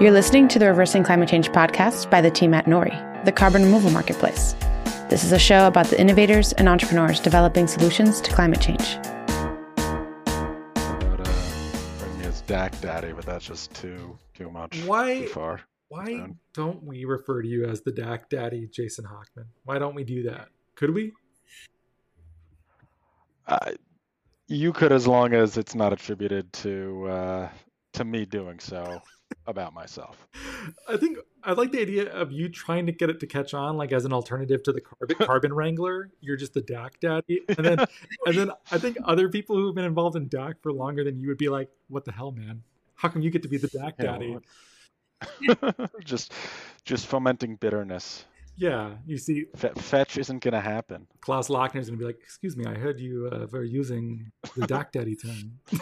You're listening to the Reversing Climate Change podcast by the team at Nori, the carbon removal marketplace. This is a show about the innovators and entrepreneurs developing solutions to climate change. But, uh, bring me as DAC Daddy, but that's just too too much. Why- Too far. Why Sound. don't we refer to you as the DAC Daddy Jason Hochman? Why don't we do that? Could we? Uh, you could, as long as it's not attributed to uh, to me doing so about myself. I think I like the idea of you trying to get it to catch on, like as an alternative to the carbon carbon wrangler. You're just the DAC Daddy, and then and then I think other people who've been involved in DAC for longer than you would be like, "What the hell, man? How come you get to be the DAC Daddy?" just just fomenting bitterness. Yeah, you see, Fe- fetch isn't gonna happen. Klaus Lackner's gonna be like, "Excuse me, I heard you uh, were using the DAC Daddy term."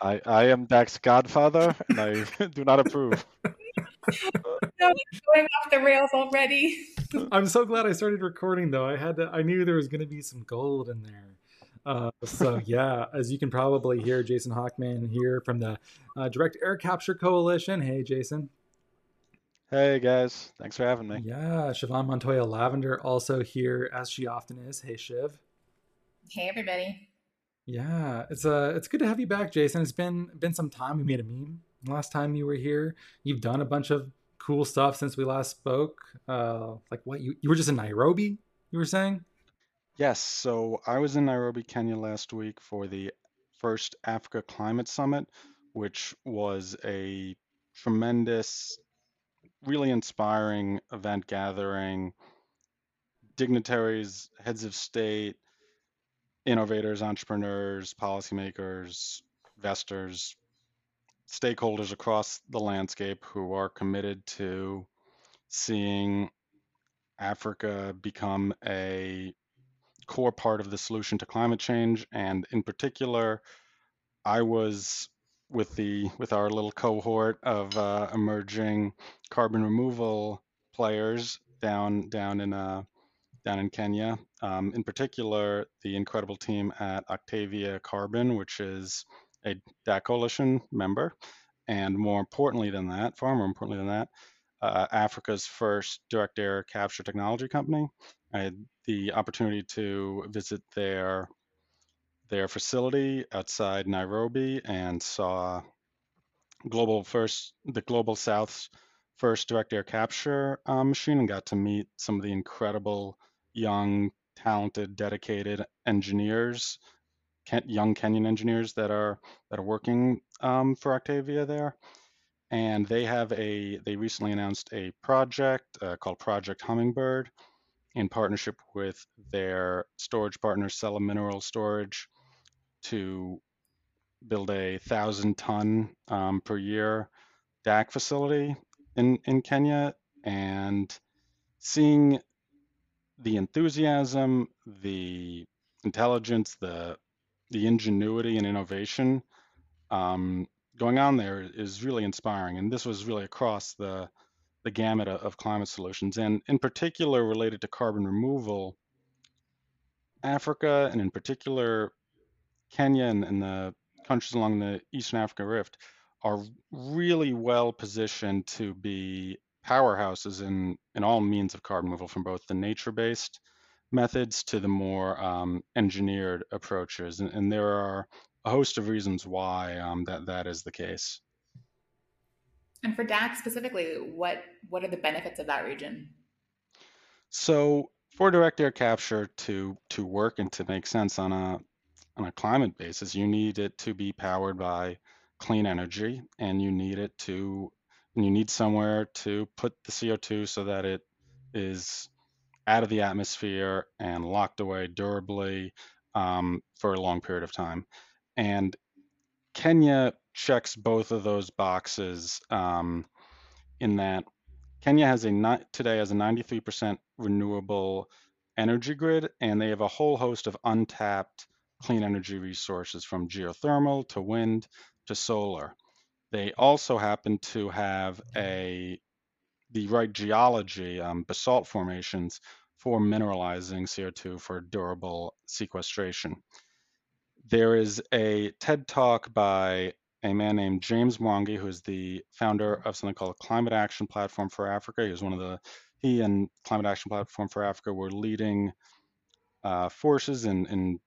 I I am DAC's godfather, and I do not approve. No, it's going off the rails already. I'm so glad I started recording though. I had to, I knew there was going to be some gold in there. Uh, so yeah, as you can probably hear, Jason Hochman here from the uh, Direct Air Capture Coalition. Hey, Jason. Hey guys, thanks for having me. Yeah, Siobhan Montoya Lavender also here as she often is. Hey, Shiv. Hey, everybody. Yeah, it's uh, it's good to have you back, Jason. It's been been some time. We made a meme last time you were here. You've done a bunch of cool stuff since we last spoke. Uh, like what you you were just in Nairobi. You were saying. Yes, so I was in Nairobi, Kenya last week for the first Africa Climate Summit, which was a tremendous, really inspiring event gathering dignitaries, heads of state, innovators, entrepreneurs, policymakers, investors, stakeholders across the landscape who are committed to seeing Africa become a core part of the solution to climate change. And in particular i was with the with our little cohort of uh, emerging carbon removal players down down in uh, down in kenya. Um, in particular the incredible team at octavia carbon which is a DAC coalition member. And more importantly than that far more importantly than that uh, africa's first direct air capture technology company. I had the opportunity to visit their their facility outside Nairobi and saw global first the global South's first direct air capture um, machine and got to meet some of the incredible young, talented, dedicated engineers, young Kenyan engineers that are that are working um, for Octavia there. And they have a they recently announced a project uh, called Project Hummingbird in partnership with their storage partner, Cella Mineral Storage, to build a thousand ton um, per year DAC facility in, in Kenya. And seeing the enthusiasm, the intelligence, the the ingenuity and innovation um, going on there is really inspiring. And this was really across the the gamut of, climate solutions, and in particular related to carbon removal, Africa, and in particular Kenya and, and the countries along the Eastern Africa Rift, are really well positioned to be powerhouses in, in all means of carbon removal, from both the nature-based methods to the more um, engineered approaches. And, and there are a host of reasons why um, that, that is the case. And for DAC specifically, what what are the benefits of that region? So for direct air capture to to work and to make sense on a on a climate basis, you need it to be powered by clean energy, and you need it to and you need somewhere to put the CO2 so that it is out of the atmosphere and locked away durably um, for a long period of time. And Kenya checks both of those boxes um, in that Kenya has a today has a 93% renewable energy grid, and they have a whole host of untapped clean energy resources from geothermal to wind to solar. They also happen to have a the right geology, um, basalt formations for mineralizing CO2 for durable sequestration. There is a TED talk by a man named James Mwangi, who is the founder of something called Climate Action Platform for Africa. He was one of the he and Climate Action Platform for Africa were leading uh, forces in, in,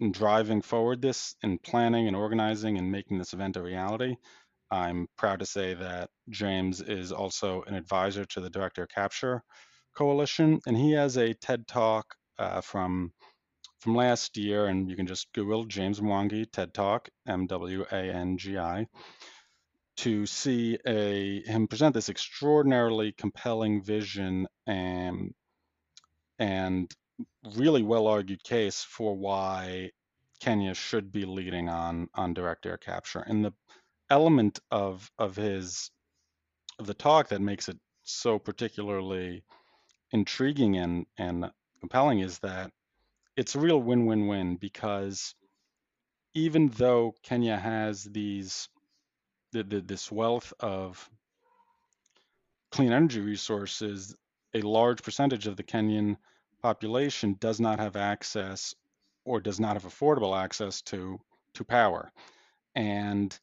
in driving forward this, in planning and organizing and making this event a reality. I'm proud to say that James is also an advisor to the Direct Air Capture Coalition, and he has a TED Talk uh, from from last year, and you can just Google James Mwangi TED Talk, M W A N G I, to see a him present this extraordinarily compelling vision and and really well argued case for why Kenya should be leading on on direct air capture. And the element of of his of the talk that makes it so particularly intriguing and and compelling is that it's a real win-win-win because even though Kenya has these the, the, this wealth of clean energy resources, a large percentage of the Kenyan population does not have access or does not have affordable access to to power. And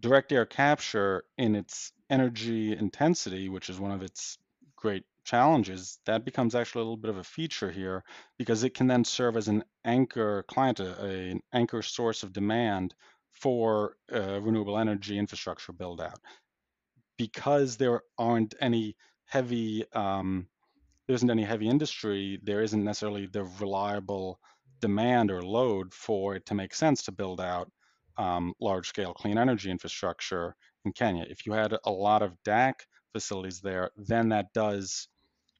direct air capture in its energy intensity, which is one of its great challenges, that becomes actually a little bit of a feature here because it can then serve as an anchor client, a, a an anchor source of demand for uh, renewable energy infrastructure build out. Because there aren't any heavy, um, there isn't any heavy industry, there isn't necessarily the reliable demand or load for it to make sense to build out um, large scale clean energy infrastructure in Kenya. If you had a lot of DAC facilities there, then that does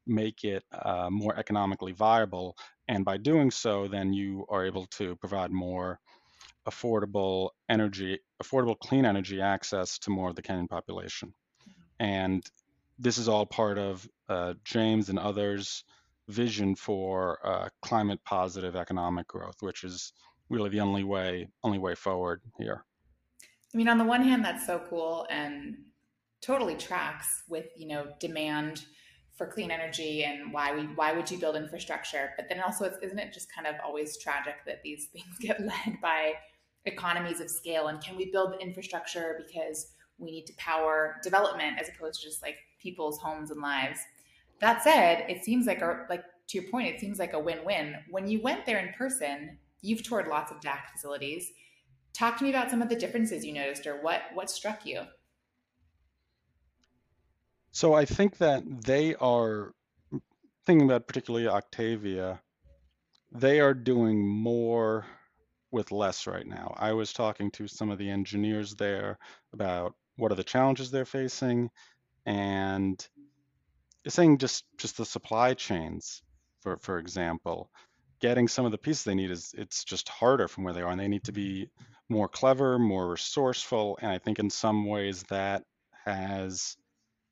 make it uh, more economically viable. And by doing so, then you are able to provide more affordable energy, affordable clean energy access to more of the Kenyan population. And this is all part of uh, James and others' vision for uh, climate positive economic growth, which is really the only way only way forward here. I mean, on the one hand, that's so cool and totally tracks with you know demand for clean energy and why we why would you build infrastructure? But then also isn't it just kind of always tragic that these things get led by economies of scale? And can we build the infrastructure because we need to power development as opposed to just like people's homes and lives? That said it seems like a like to your point it seems like a win-win. When you went there in person you've toured lots of dac facilities. Talk to me about some of the differences you noticed or what what struck you. So I think that they are thinking about particularly Octavia, they are doing more with less right now. I was talking to some of the engineers there about what are the challenges they're facing and saying just just the supply chains for for example getting some of the pieces they need is it's just harder from where they are and they need to be more clever more resourceful and i think in some ways that has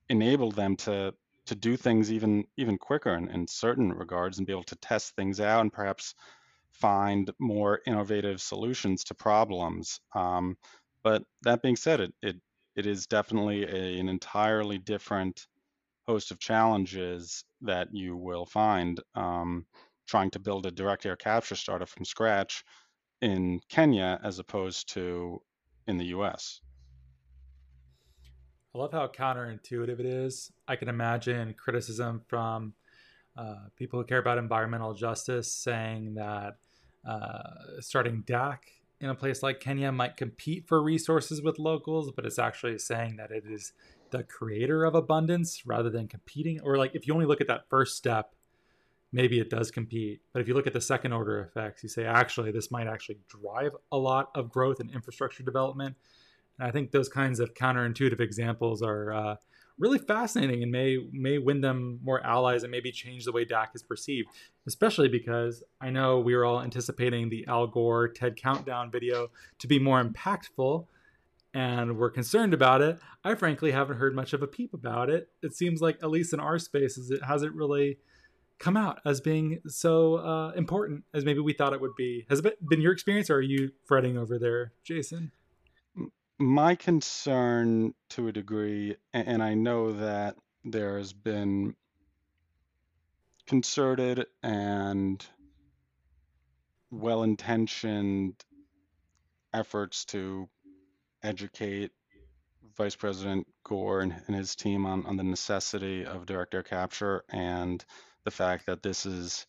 enabled them to to do things even even quicker in, in certain regards and be able to test things out and perhaps find more innovative solutions to problems. Um, but that being said, it it, it is definitely a, an entirely different host of challenges that you will find um, trying to build a direct air capture startup from scratch in Kenya as opposed to in the US. I love how counterintuitive it is. I can imagine criticism from uh, people who care about environmental justice saying that uh, starting DAC in a place like Kenya might compete for resources with locals, but it's actually saying that it is the creator of abundance rather than competing. Or like if you only look at that first step, maybe it does compete. But if you look at the second order effects, you say actually this might actually drive a lot of growth and infrastructure development and I think those kinds of counterintuitive examples are uh, really fascinating and may may win them more allies and maybe change the way DAC is perceived. Especially because I know we were all anticipating the Al Gore TED Countdown video to be more impactful, and we're concerned about it. I frankly haven't heard much of a peep about it. It seems like at least in our spaces, it hasn't really come out as being so uh, important as maybe we thought it would be. Has it been your experience, or are you fretting over there, Jason? my concern to a degree, and I know that there has been concerted and well intentioned efforts to educate Vice President Gore and, and his team on, on the necessity of direct air capture and the fact that this is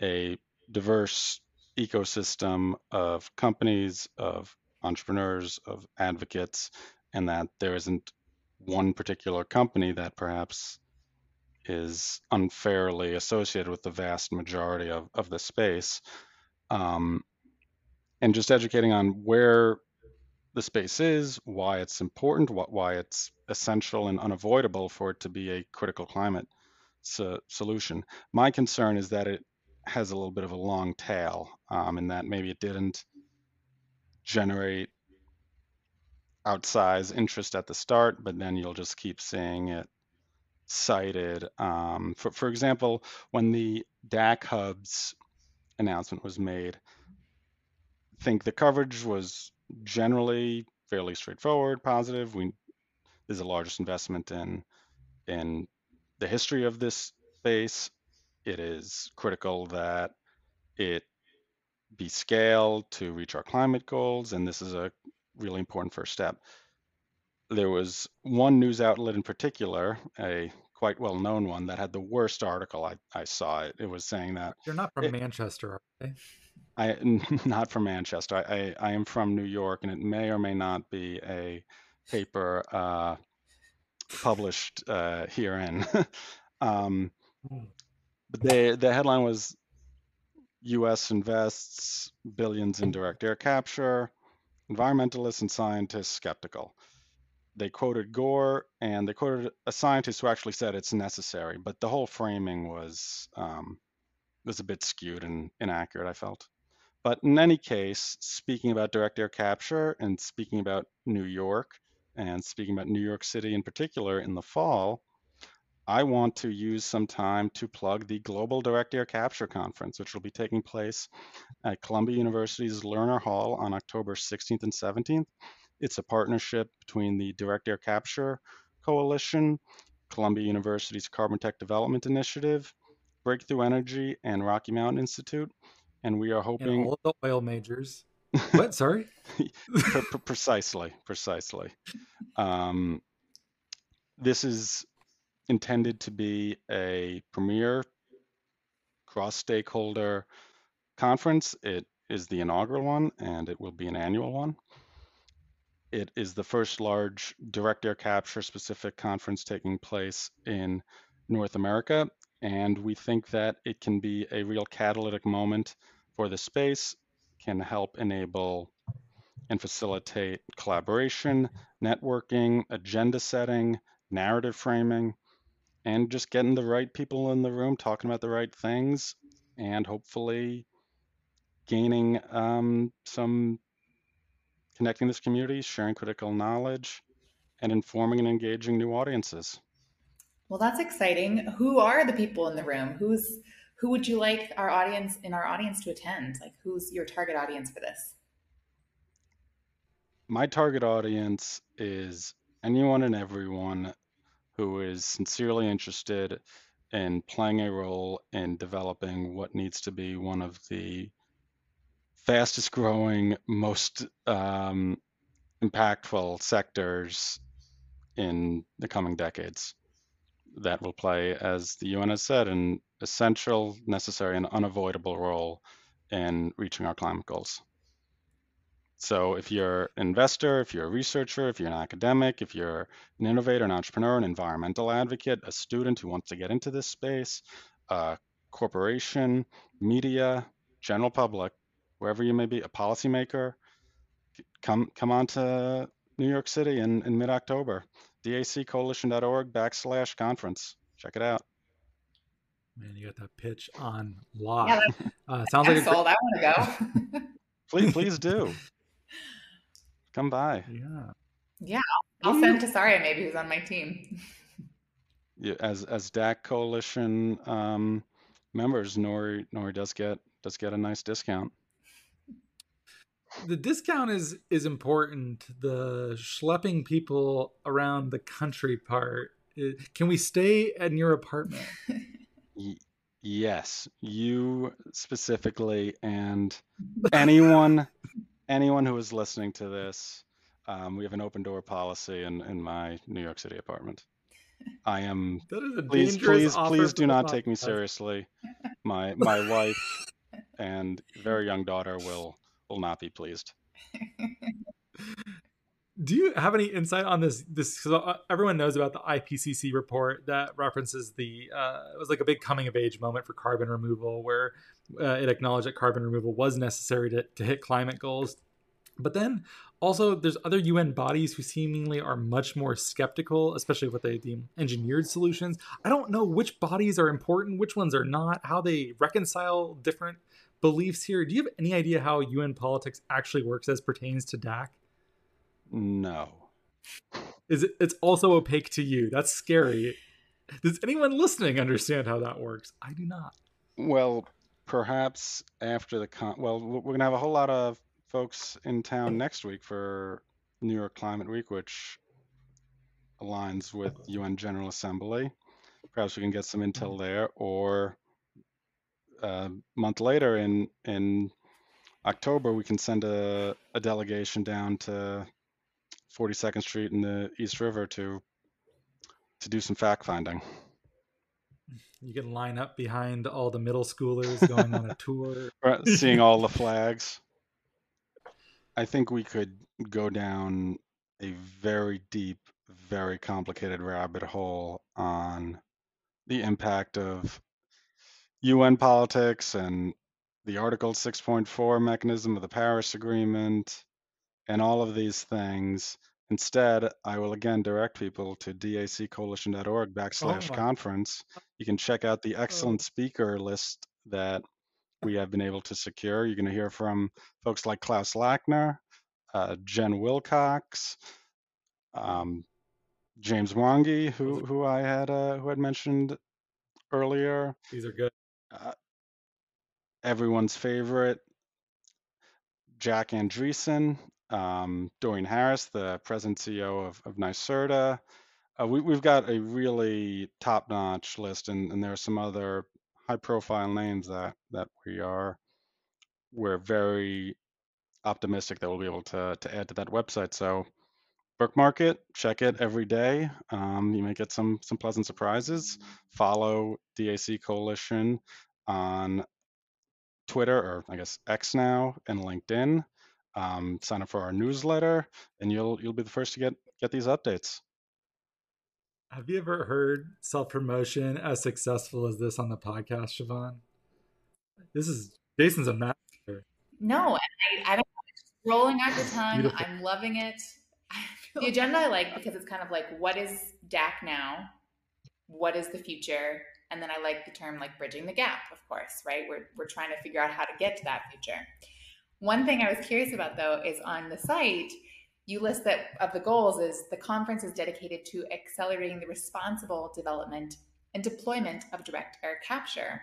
a diverse ecosystem of companies, of entrepreneurs, of advocates, and that there isn't one particular company that perhaps is unfairly associated with the vast majority of, of the space. Um, and just educating on where the space is, why it's important, what, why it's essential and unavoidable for it to be a critical climate so, solution. My concern is that it has a little bit of a long tail, um, and that maybe it didn't generate outsized interest at the start, but then you'll just keep seeing it cited. Um, for, for example, when the DAC hubs announcement was made, I think the coverage was generally fairly straightforward, positive. We this is the largest investment in in the history of this space. It is critical that it be scaled to reach our climate goals, and this is a really important first step. There was one news outlet in particular, a quite well known one, that had the worst article. I, I saw it. It was saying that you're not from it, Manchester, are they? I not from Manchester. I, I, I am from New York, and it may or may not be a paper uh, published uh, herein. um, hmm. but the the headline was U.S. invests billions in direct air capture. Environmentalists and scientists skeptical. They quoted Gore and they quoted a scientist who actually said it's necessary, but the whole framing was um, was a bit skewed and inaccurate. I felt. But in any case, speaking about direct air capture and speaking about New York and speaking about New York City in particular in the fall, I want to use some time to plug the Global Direct Air Capture Conference, which will be taking place at Columbia University's Lerner Hall on October 16th and 17th. It's a partnership between the Direct Air Capture Coalition, Columbia University's Carbon Tech Development Initiative, Breakthrough Energy, and Rocky Mountain Institute. And we are hoping and all the oil majors. What? Sorry. precisely, precisely. Um, this is intended to be a premier cross stakeholder conference. It is the inaugural one and it will be an annual one. It is the first large direct air capture specific conference taking place in North America. And we think that it can be a real catalytic moment for the space, can help enable and facilitate collaboration, networking, agenda setting, narrative framing, and just getting the right people in the room talking about the right things and hopefully gaining um, some connecting this community sharing critical knowledge and informing and engaging new audiences. Well that's exciting. Who are the people in the room? Who's who would you like our audience in our audience to attend? Like who's your target audience for this? My target audience is anyone and everyone who is sincerely interested in playing a role in developing what needs to be one of the fastest growing, most um, impactful sectors in the coming decades that will play, as the UN has said, an essential, necessary, and unavoidable role in reaching our climate goals. So if you're an investor, if you're a researcher, if you're an academic, if you're an innovator, an entrepreneur, an environmental advocate, a student who wants to get into this space, a corporation, media, general public, wherever you may be, a policymaker, come come on to New York City in, in mid-October. DACcoalition.org backslash conference. Check it out. Man, you got that pitch on lock. Yeah, uh, sounds like a sold. I want to go. please, please do. Come by. Yeah. Yeah. I'll send to Saria maybe who's on my team. Yeah, as as DAC coalition um, members, Nori Nori does get does get a nice discount. The discount is is important. The schlepping people around the country part. Can we stay in your apartment? yes, you specifically, and anyone anyone who is listening to this, um, we have an open door policy in, in my New York City apartment. I am. That is a Please, dangerous please, offer please do not take me seriously. My my wife and very young daughter will will not be pleased. Do you have any insight on this? This because everyone knows about the IPCC report that references the uh, it was like a big coming of age moment for carbon removal, where uh, it acknowledged that carbon removal was necessary to, to hit climate goals. But then also there's other UN bodies who seemingly are much more skeptical, especially what they deem engineered solutions. I don't know which bodies are important, which ones are not, how they reconcile different beliefs here. Do you have any idea how UN politics actually works as pertains to DAC? No. is it, it's also opaque to you. That's scary. Does anyone listening understand how that works? I do not. Well, perhaps after the con. Well, we're gonna have a whole lot of folks in town next week for New York Climate Week, which aligns with UN General Assembly. Perhaps we can get some intel mm-hmm. there, or a month later in in October, we can send a, a delegation down to 42nd Street in the East River to to do some fact finding. You can line up behind all the middle schoolers going on a tour. Seeing all the flags. I think we could go down a very deep, very complicated rabbit hole on the impact of UN politics and the Article 6.4 mechanism of the Paris Agreement and all of these things. Instead, I will again direct people to daccoalition.org backslash my- conference. You can check out the excellent speaker list that we have been able to secure. You're going to hear from folks like Klaus Lackner, uh, Jen Wilcox, um, James Mwangi, who who I had uh, who had mentioned earlier. These are good. Uh, everyone's favorite, Jack Andreasen, um, Doreen Harris, the present CEO of, of NYSERDA. Uh, we, we've got a really top-notch list, and, and there are some other high-profile names that that we are we're very optimistic that we'll be able to to add to that website. So bookmark it, check it every day. Um, you may get some some pleasant surprises. Follow DAC Coalition on Twitter or I guess X now and LinkedIn. Um, sign up for our newsletter, and you'll you'll be the first to get get these updates. Have you ever heard self promotion as successful as this on the podcast, Siobhan? This is Jason's a master. No, I, I don't. It's rolling out the tongue. Beautiful. I'm loving it. The agenda I like because it's kind of like what is DAC now? What is the future? And then I like the term like bridging the gap, of course, right? We're we're trying to figure out how to get to that future. One thing I was curious about though is on the site, you list that of the goals is the conference is dedicated to accelerating the responsible development and deployment of direct air capture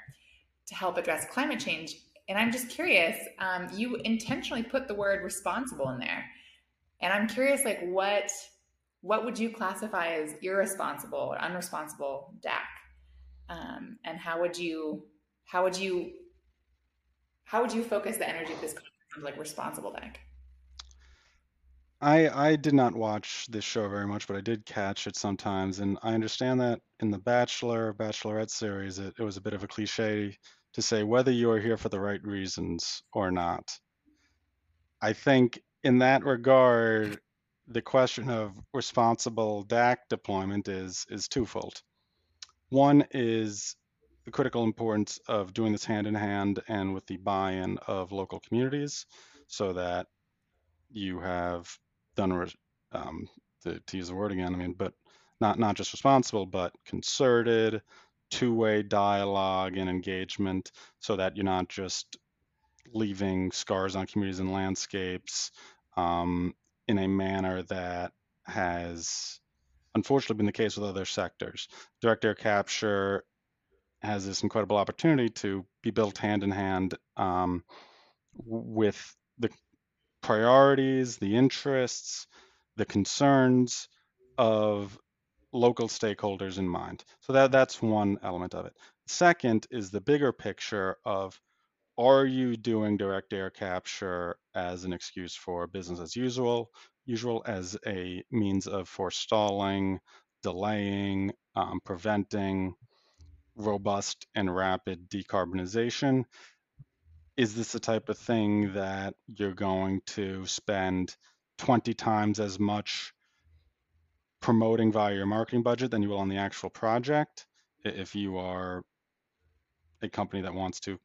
to help address climate change. And I'm just curious, um, you intentionally put the word responsible in there. And I'm curious, like what what would you classify as irresponsible or unresponsible DAC? Um, and how would you how would you how would you focus the energy of this on like responsible DAC? I I did not watch this show very much, but I did catch it sometimes, and I understand that in the Bachelor Bachelorette series, it, it was a bit of a cliche to say whether you are here for the right reasons or not. I think in that regard, the question of responsible DAC deployment is is twofold. One is the critical importance of doing this hand in hand and with the buy-in of local communities, so that you have done um, to, to use the word again. I mean, but not not just responsible, but concerted, two-way dialogue and engagement, so that you're not just leaving scars on communities and landscapes um, in a manner that has unfortunately been the case with other sectors. Direct air capture has this incredible opportunity to be built hand in hand um, with the priorities, the interests, the concerns of local stakeholders in mind. So that that's one element of it. Second is the bigger picture of are you doing direct air capture as an excuse for business as usual, usual as a means of forestalling, delaying, um, preventing robust and rapid decarbonization? Is this the type of thing that you're going to spend 20 times as much promoting via your marketing budget than you will on the actual project if you are a company that wants to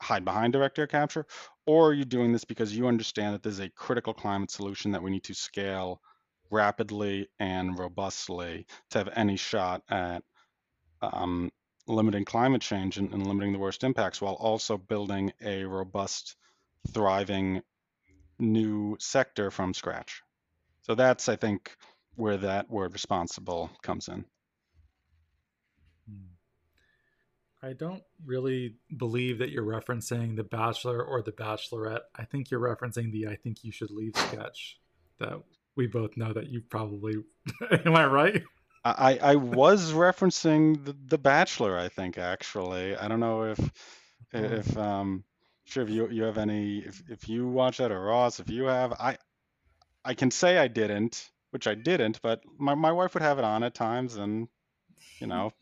hide behind direct air capture? Or are you doing this because you understand that this is a critical climate solution that we need to scale rapidly and robustly to have any shot at um, limiting climate change and, and limiting the worst impacts while also building a robust, thriving new sector from scratch? So that's, I think, where that word responsible comes in. Hmm. I don't really believe that you're referencing The Bachelor or The Bachelorette. I think you're referencing the I think you should leave sketch that we both know that you probably am I right? I, I was referencing the, the Bachelor, I think actually. I don't know if oh. if um sure if you you have any if, if you watch that or Ross, if you have I I can say I didn't, which I didn't, but my, my wife would have it on at times and you know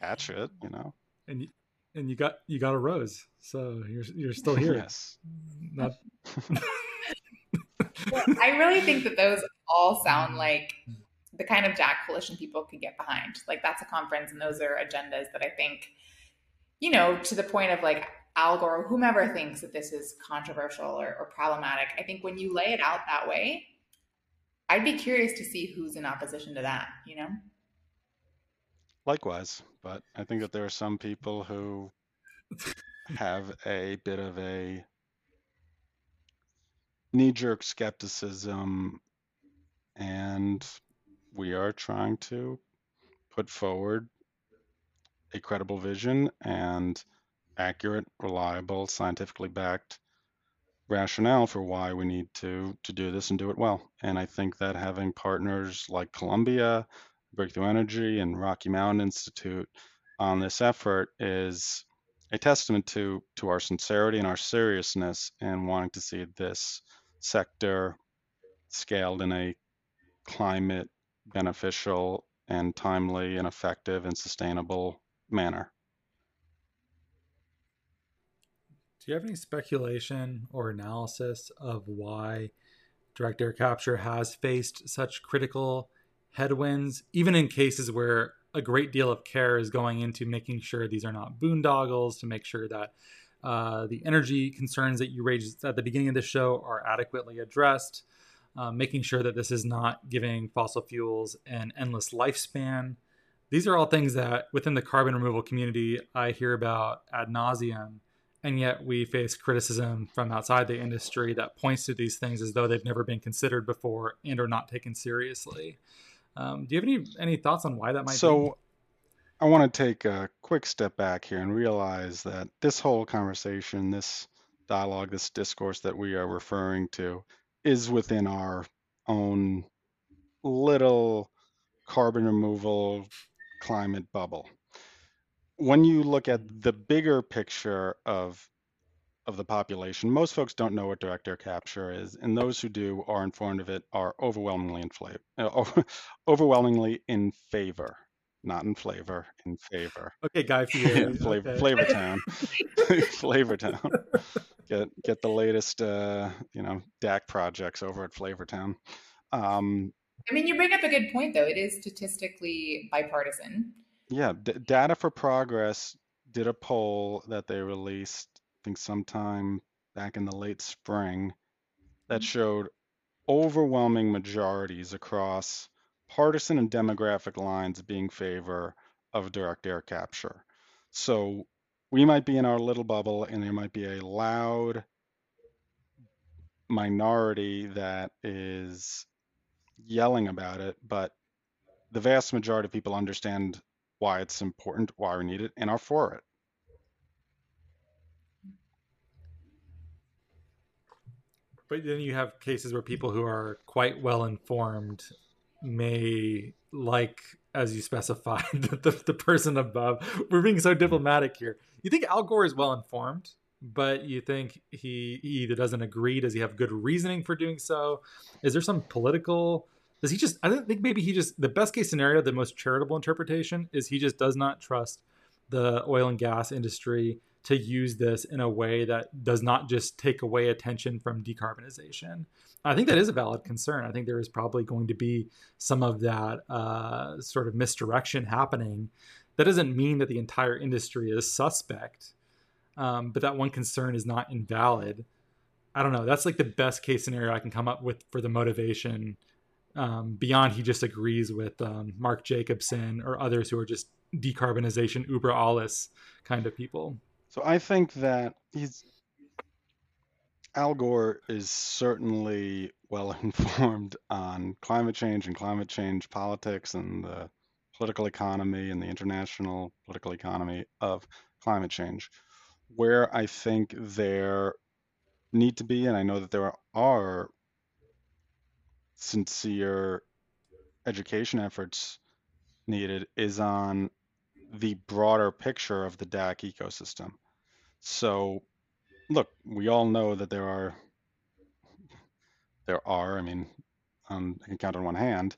catch it, you know. And you, and you got you got a rose, so you're you're still here. yes. Not. well, I really think that those all sound mm. like the kind of DAC coalition people could get behind. Like that's a conference, and those are agendas that I think, you know, to the point of like Al Gore, whomever thinks that this is controversial or, or problematic. I think when you lay it out that way, I'd be curious to see who's in opposition to that. You know. Likewise, but I think that there are some people who have a bit of a knee jerk skepticism, and we are trying to put forward a credible vision and accurate, reliable, scientifically backed rationale for why we need to to do this and do it well. And I think that having partners like Columbia, Breakthrough Energy and Rocky Mountain Institute on this effort is a testament to to our sincerity and our seriousness in wanting to see this sector scaled in a climate beneficial and timely and effective and sustainable manner. Do you have any speculation or analysis of why direct air capture has faced such critical headwinds, even in cases where a great deal of care is going into making sure these are not boondoggles, to make sure that uh, the energy concerns that you raised at the beginning of the show are adequately addressed, uh, making sure that this is not giving fossil fuels an endless lifespan. These are all things that within the carbon removal community I hear about ad nauseum, and yet we face criticism from outside the industry that points to these things as though they've never been considered before and are not taken seriously. Um, do you have any any thoughts on why that might so, be? So, I want to take a quick step back here and realize that this whole conversation, this dialogue, this discourse that we are referring to, is within our own little carbon removal climate bubble. When you look at the bigger picture of of the population. Most folks don't know what direct air capture is, and those who do are informed of it are overwhelmingly in flavor, uh, overwhelmingly in favor, not in flavor, in favor. Okay, Guy Fieri. flavor, okay. Flavor Town, Flavor Town. Get get the latest, uh, you know, DAC projects over at Flavor Town. Um, I mean, you bring up a good point, though. It is statistically bipartisan. Yeah, D- Data for Progress did a poll that they released think sometime back in the late spring, that mm-hmm. showed overwhelming majorities across partisan and demographic lines being favor of direct air capture. So we might be in our little bubble and there might be a loud minority that is yelling about it, but the vast majority of people understand why it's important, why we need it, and are for it. But then you have cases where people who are quite well informed may like as you specified, the, the, person above. We're being so diplomatic here. You think Al Gore is well informed, but you think he, he either doesn't agree, does he have good reasoning for doing so? Is there some political does he just I don't think maybe he just the best case scenario, the most charitable interpretation is he just does not trust the oil and gas industry to use this in a way that does not just take away attention from decarbonization. I think that is a valid concern. I think there is probably going to be some of that uh, sort of misdirection happening. That doesn't mean that the entire industry is suspect, um, but that one concern is not invalid. I don't know. That's like the best case scenario I can come up with for the motivation. Um, beyond he just agrees with um, Mark Jacobson or others who are just decarbonization uber alles kind of people. So I think that he's Al Gore is certainly well informed on climate change and climate change politics and the political economy and the international political economy of climate change. Where I think there need to be, and I know that there are sincere education efforts needed, is on the broader picture of the DAC ecosystem. So, look, we all know that there are, there are, I mean, um, I can count on one hand,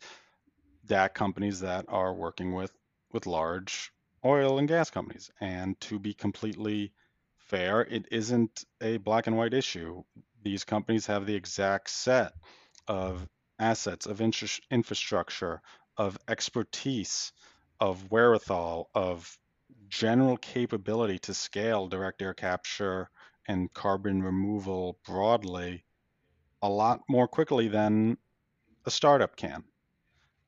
DAC companies that are working with with large oil and gas companies. And to be completely fair, it isn't a black and white issue. These companies have the exact set of assets, of infrastructure, of expertise, of wherewithal, of general capability to scale direct air capture and carbon removal broadly a lot more quickly than a startup can.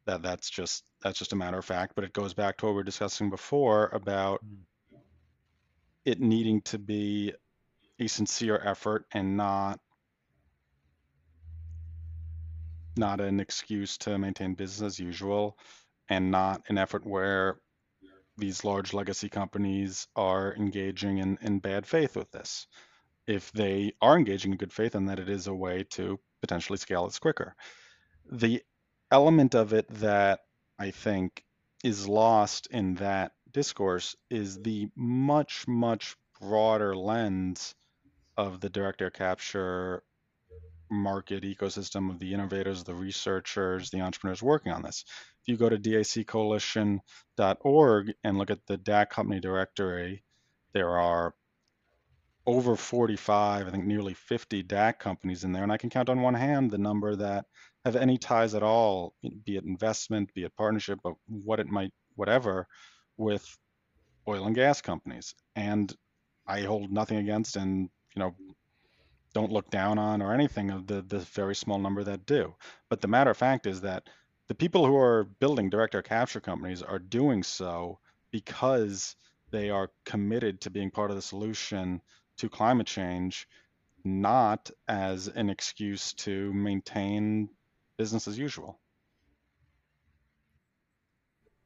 That that's just that's just a matter of fact, but it goes back to what we were discussing before about mm. it needing to be a sincere effort and not not an excuse to maintain business as usual and not an effort where these large legacy companies are engaging in, in bad faith with this. If they are engaging in good faith, and that it is a way to potentially scale this quicker. The element of it that I think is lost in that discourse is the much, much broader lens of the direct air capture market ecosystem of the innovators, the researchers, the entrepreneurs working on this. If you go to daccoalition.org and look at the DAC company directory, there are over 45, I think nearly 50 DAC companies in there. And I can count on one hand the number that have any ties at all, be it investment, be it partnership, but what it might, whatever, with oil and gas companies. And I hold nothing against and, you know, don't look down on or anything of the the very small number that do. But the matter of fact is that the people who are building direct air capture companies are doing so because they are committed to being part of the solution to climate change, not as an excuse to maintain business as usual.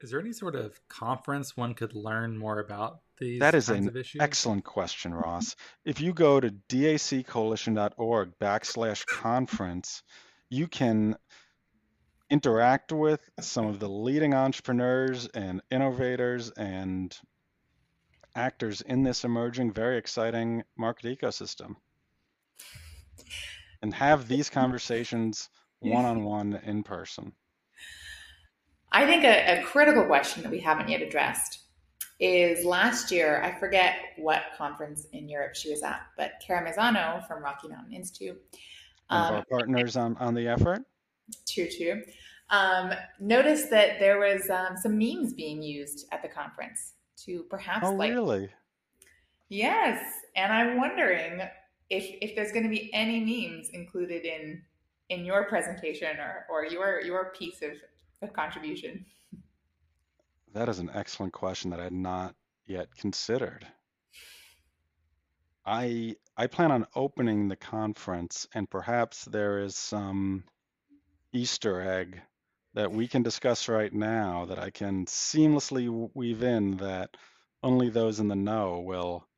Is there any sort of conference one could learn more about these that is an excellent question, Ross. if you go to daccoalition.org backslash conference, you can interact with some of the leading entrepreneurs and innovators and actors in this emerging, very exciting market ecosystem. And have these conversations one on one in person. I think a, a critical question that we haven't yet addressed is last year, I forget what conference in Europe she was at, but Kara Mazzano from Rocky Mountain Institute. Um, our partners on, on the effort. True, true. Um, noticed that there was um, some memes being used at the conference to perhaps oh, like. really? Yes, and I'm wondering if if there's going to be any memes included in in your presentation or or your your piece of, of contribution. That is an excellent question that I had not yet considered. I I plan on opening the conference, and perhaps there is some Easter egg that we can discuss right now that I can seamlessly weave in that only those in the know will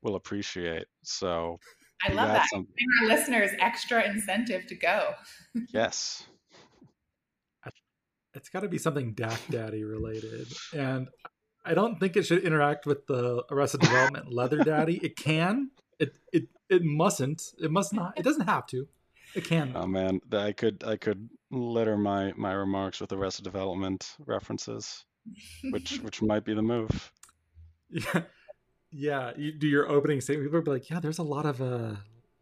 will appreciate. So I love that. Some... Giving our listeners extra incentive to go. yes. It's got to be something DAC Daddy related, and I don't think it should interact with the Arrested Development Leather Daddy. It can. It it it mustn't. It must not. It doesn't have to. It can. Oh man, I could I could litter my my remarks with Arrested Development references, which which might be the move. Yeah, yeah. You do your opening statement. People be like, "Yeah, there's a lot of uh,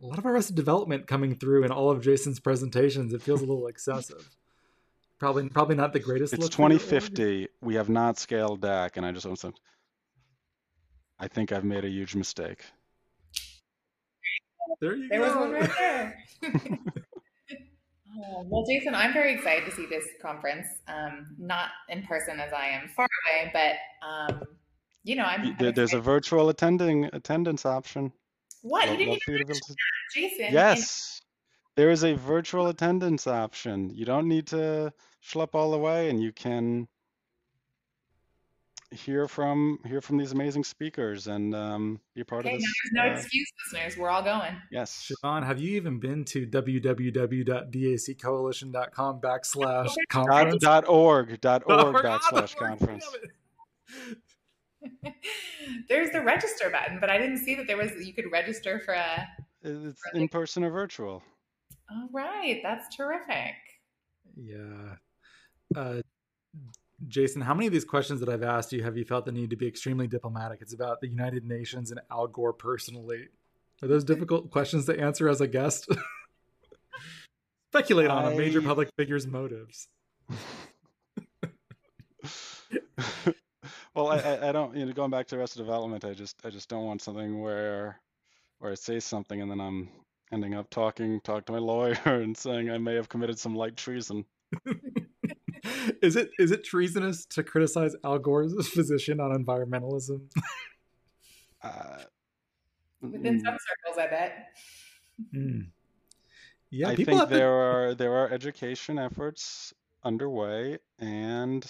a lot of Arrested Development coming through in all of Jason's presentations. It feels a little excessive. Probably probably not the greatest. It's look for 2050. We have not scaled DAC, and I just want some. I think I've made a huge mistake. There you There go. was one right there. Oh, well, Jason, I'm very excited to see this conference. Um, not in person as I am far away, but um, you know, I'm. Y- I'm there- There's a virtual attending attendance option. what you didn't even to mention to- Jason. and- Yes, there is a virtual attendance option. You don't need to schlep all the way, and you can hear from hear from these amazing speakers and um, be part Okay, of now this. there's no uh, excuse, listeners. We're all going. yes. Siobhan, have you even been to www.daccoalition.com backslash conference? dot org dot Oh, org I forgot the backslash word, conference. there's the register button, but I didn't see that there was you could register for a. It's in person or virtual. All right, that's terrific. Yeah. Uh, Jason, how many of these questions that I've asked you have you felt the need to be extremely diplomatic? It's about the United Nations and Al Gore personally. Are those difficult questions to answer as a guest? Speculate on a major public figure's motives. well, I, I, I don't, you know, going back to Arrested Development, I just, I just don't want something where, where I say something and then I'm ending up talking, talk to my lawyer and saying I may have committed some light treason. is it is it treasonous to criticize Al Gore's position on environmentalism? Uh, Within mm, some circles, I bet. Hmm. Yeah, I think have been- there are there are education efforts underway, and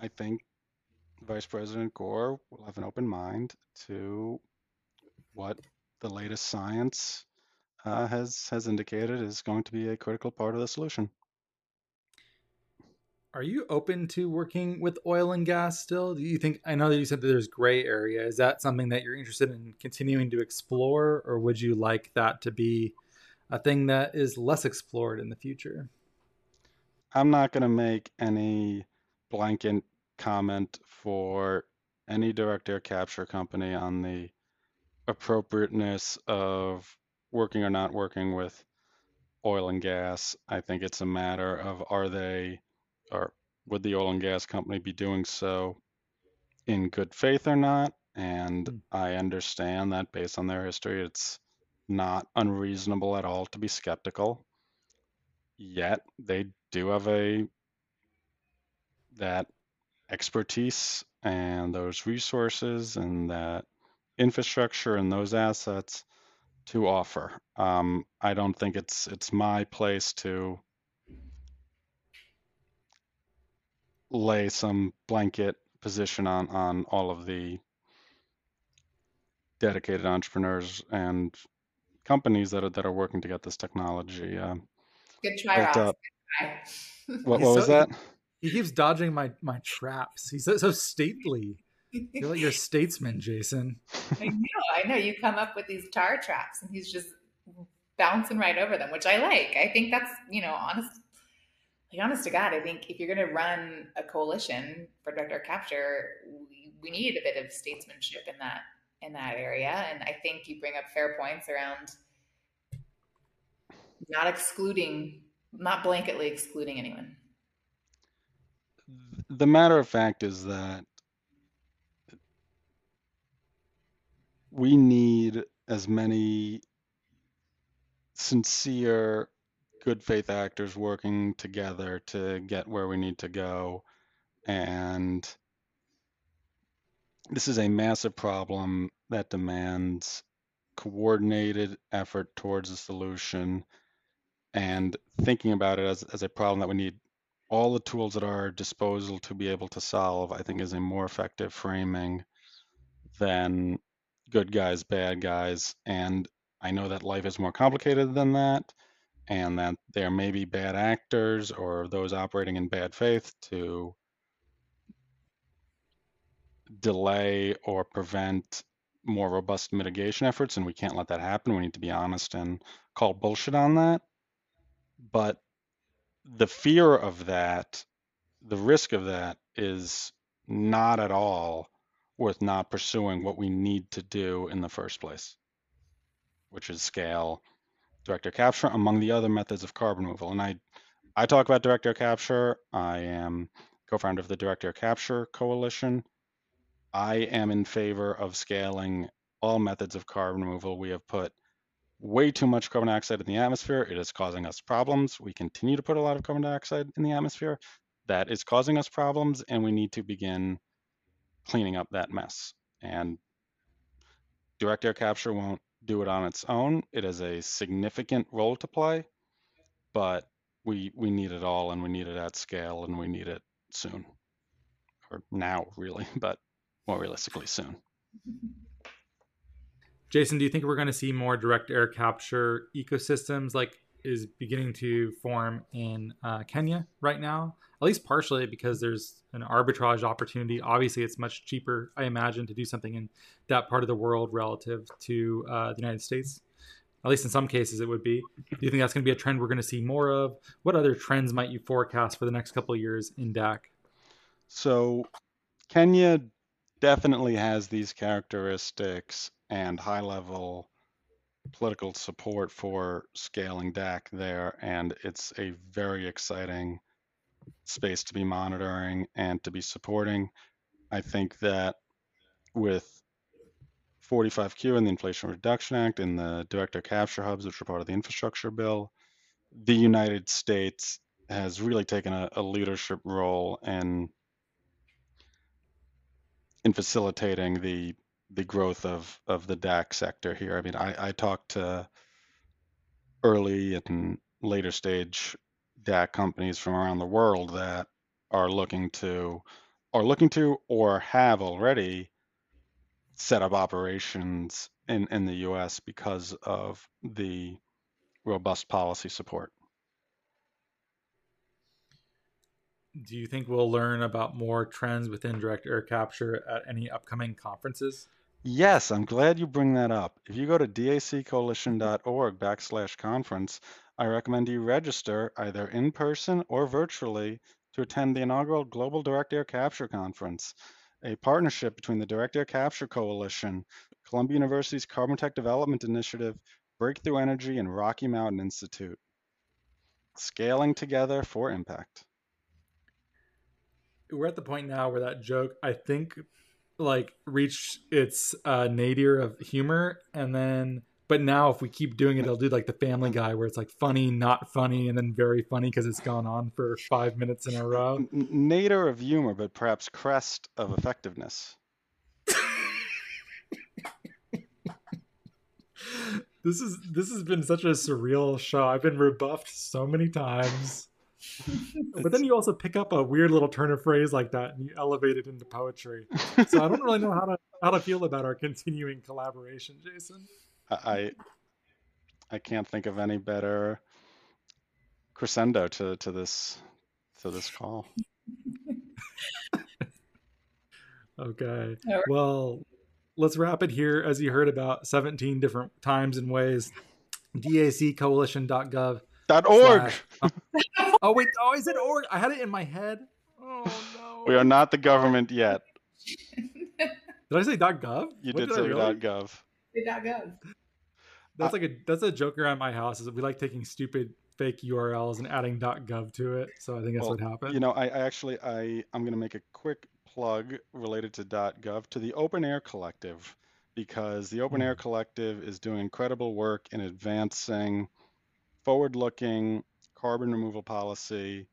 I think Vice President Gore will have an open mind to what the latest science uh, has has indicated is going to be a critical part of the solution. Are you open to working with oil and gas still? Do you think I know that you said that there's gray area. Is that something that you're interested in continuing to explore or would you like that to be a thing that is less explored in the future? I'm not going to make any blanket comment for any direct air capture company on the appropriateness of working or not working with oil and gas. I think it's a matter of are they or would the oil and gas company be doing so in good faith or not? And Hmm. I understand that based on their history, it's not unreasonable at all to be skeptical. Yet they do have a that expertise and those resources and that infrastructure and those assets to offer. Um, I don't think it's it's my place to lay some blanket position on on all of the dedicated entrepreneurs and companies that are that are working to get this technology uh, Good try, built Ross. up. Good try. What, He's what was so- that? He keeps dodging my my traps. He's so, so stately. You're like you're a statesman, Jason. I know, I know. You come up with these tar traps, and he's just bouncing right over them, which I like. I think that's you know, honest, like honest to God. I think if you're going to run a coalition for direct air capture, we, we need a bit of statesmanship in that in that area, and I think you bring up fair points around not excluding, not blanketly excluding anyone. The matter of fact is that we need as many sincere, good faith actors working together to get where we need to go. And this is a massive problem that demands coordinated effort towards a solution and thinking about it as, as a problem that we need all the tools at our disposal to be able to solve, I think is a more effective framing than good guys, bad guys. And I know that life is more complicated than that. and that there may be bad actors or those operating in bad faith to delay or prevent more robust mitigation efforts, and we can't let that happen. We need to be honest and call bullshit on that. But the fear of that, the risk of that is not at all worth not pursuing what we need to do in the first place, which is scale direct air capture among the other methods of carbon removal. And I, I talk about direct air capture. I am co-founder of the Direct Air Capture Coalition. I am in favor of scaling all methods of carbon removal. We have put way too much carbon dioxide in the atmosphere. It is causing us problems. We continue to put a lot of carbon dioxide in the atmosphere. That is causing us problems, and we need to begin cleaning up that mess. And direct air capture won't do it on its own. It has a significant role to play, but we we need it all, and we need it at scale, and we need it soon, or now, really, but more realistically soon. Jason, do you think we're going to see more direct air capture ecosystems like is beginning to form in uh, Kenya right now? At least partially because there's an arbitrage opportunity. Obviously, it's much cheaper, I imagine, to do something in that part of the world relative to uh, the United States. At least in some cases, it would be. Do you think that's going to be a trend we're going to see more of? What other trends might you forecast for the next couple of years in DAC? So, Kenya definitely has these characteristics and high level political support for scaling DAC there. And it's a very exciting space to be monitoring and to be supporting. I think that with 45Q and the Inflation Reduction Act and the direct air capture hubs, which are part of the infrastructure bill, the United States has really taken a, a leadership role in in facilitating the the growth of of the DAC sector here. I mean, I, I talked to early and later stage DAC companies from around the world that are looking to are looking to or have already set up operations in, in the US because of the robust policy support. Do you think we'll learn about more trends within direct air capture at any upcoming conferences? Yes, I'm glad you bring that up. If you go to daccoalition.org backslash conference, I recommend you register either in person or virtually to attend the inaugural Global Direct Air Capture Conference, a partnership between the Direct Air Capture Coalition, Columbia University's Carbon Tech Development Initiative, Breakthrough Energy, and Rocky Mountain Institute. Scaling together for impact. We're at the point now where that joke, I think, like reached its uh, nadir of humor, and then but now if we keep doing it, it'll do like the Family Guy, where it's like funny, not funny, and then very funny because it's gone on for five minutes in a row. Nadir of humor, but perhaps crest of effectiveness. this is this has been such a surreal show. I've been rebuffed so many times but then you also pick up a weird little turn of phrase like that and you elevate it into poetry. So I don't really know how to how to feel about our continuing collaboration, Jason. I I can't think of any better crescendo to to this to this call. okay. Well, let's wrap it here. As you heard about 17 different times and ways, daccoalition.gov Dot org. oh wait, oh is it org? I had it in my head. Oh no. We are not the government yet. Did I say .gov? You what did, did say really? .gov. .gov. That's like a that's a joke around my house. Is we like taking stupid fake URLs and adding .gov to it. So I think that's well, what happened. You know, I, I actually I I'm going to make a quick plug related to .gov to the Open Air Collective because the Open Air hmm. Collective is doing incredible work in advancing forward-looking carbon removal policy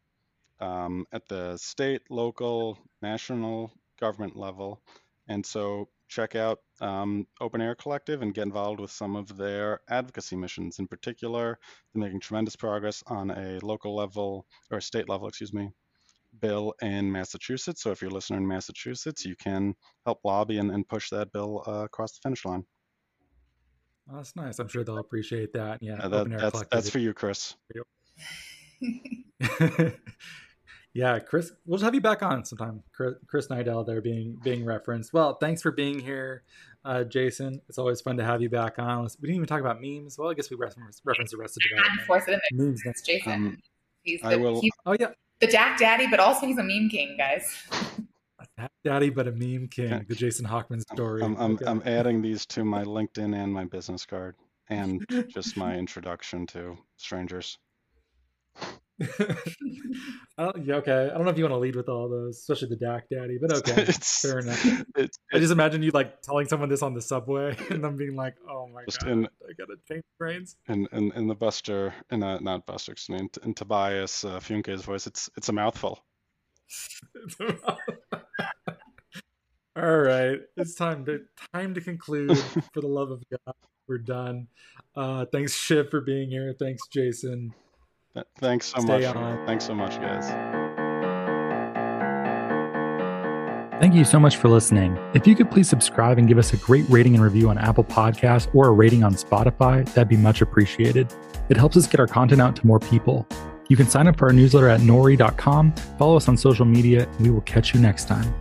um, at the state, local, national government level. And so check out um, Open Air Collective and get involved with some of their advocacy missions. In particular, they're making tremendous progress on a local level or state level, excuse me, bill in Massachusetts. So if you're a listener in Massachusetts, you can help lobby and, and push that bill uh, across the finish line. Oh, that's nice. I'm sure they'll appreciate that. Yeah, Uh, that, open air that's collective that's for you, Chris. yeah, Chris, we'll just have you back on sometime. Chris, Chris Neidl there being being referenced. Well, thanks for being here, uh, Jason. It's always fun to have you back on. We didn't even talk about memes. Well, I guess we reference reference Arrested I had to Development. force it in. Memes. It's Jason. Um, he's, I the, will- he's Oh yeah, the DAC Daddy, but also he's a meme king, guys. a daddy, but a meme king. The Jason Hochman story. I'm I'm, Okay. I'm adding these to my LinkedIn and my business card, and just my introduction to strangers. I don't, yeah, okay. I don't know if you want to lead with all those, especially the DAC Daddy, but okay, it's fair enough. It's, I just imagine you like telling someone this on the subway and them being like, "Oh my god, in- I gotta change brains." in, in in the Buster, in uh, not Buster, excuse me, in, in Tobias uh, Funke's voice. It's it's a mouthful. All right, it's time to time to conclude. For the love of God, we're done. Uh, thanks, Shiv, for being here. Thanks, Jason. Th- Thanks so Stay much. on. Thanks so much, guys. Thank you so much for listening. If you could please subscribe and give us a great rating and review on Apple Podcasts or a rating on Spotify, that'd be much appreciated. It helps us get our content out to more people. You can sign up for our newsletter at nori.com, follow us on social media, and we will catch you next time.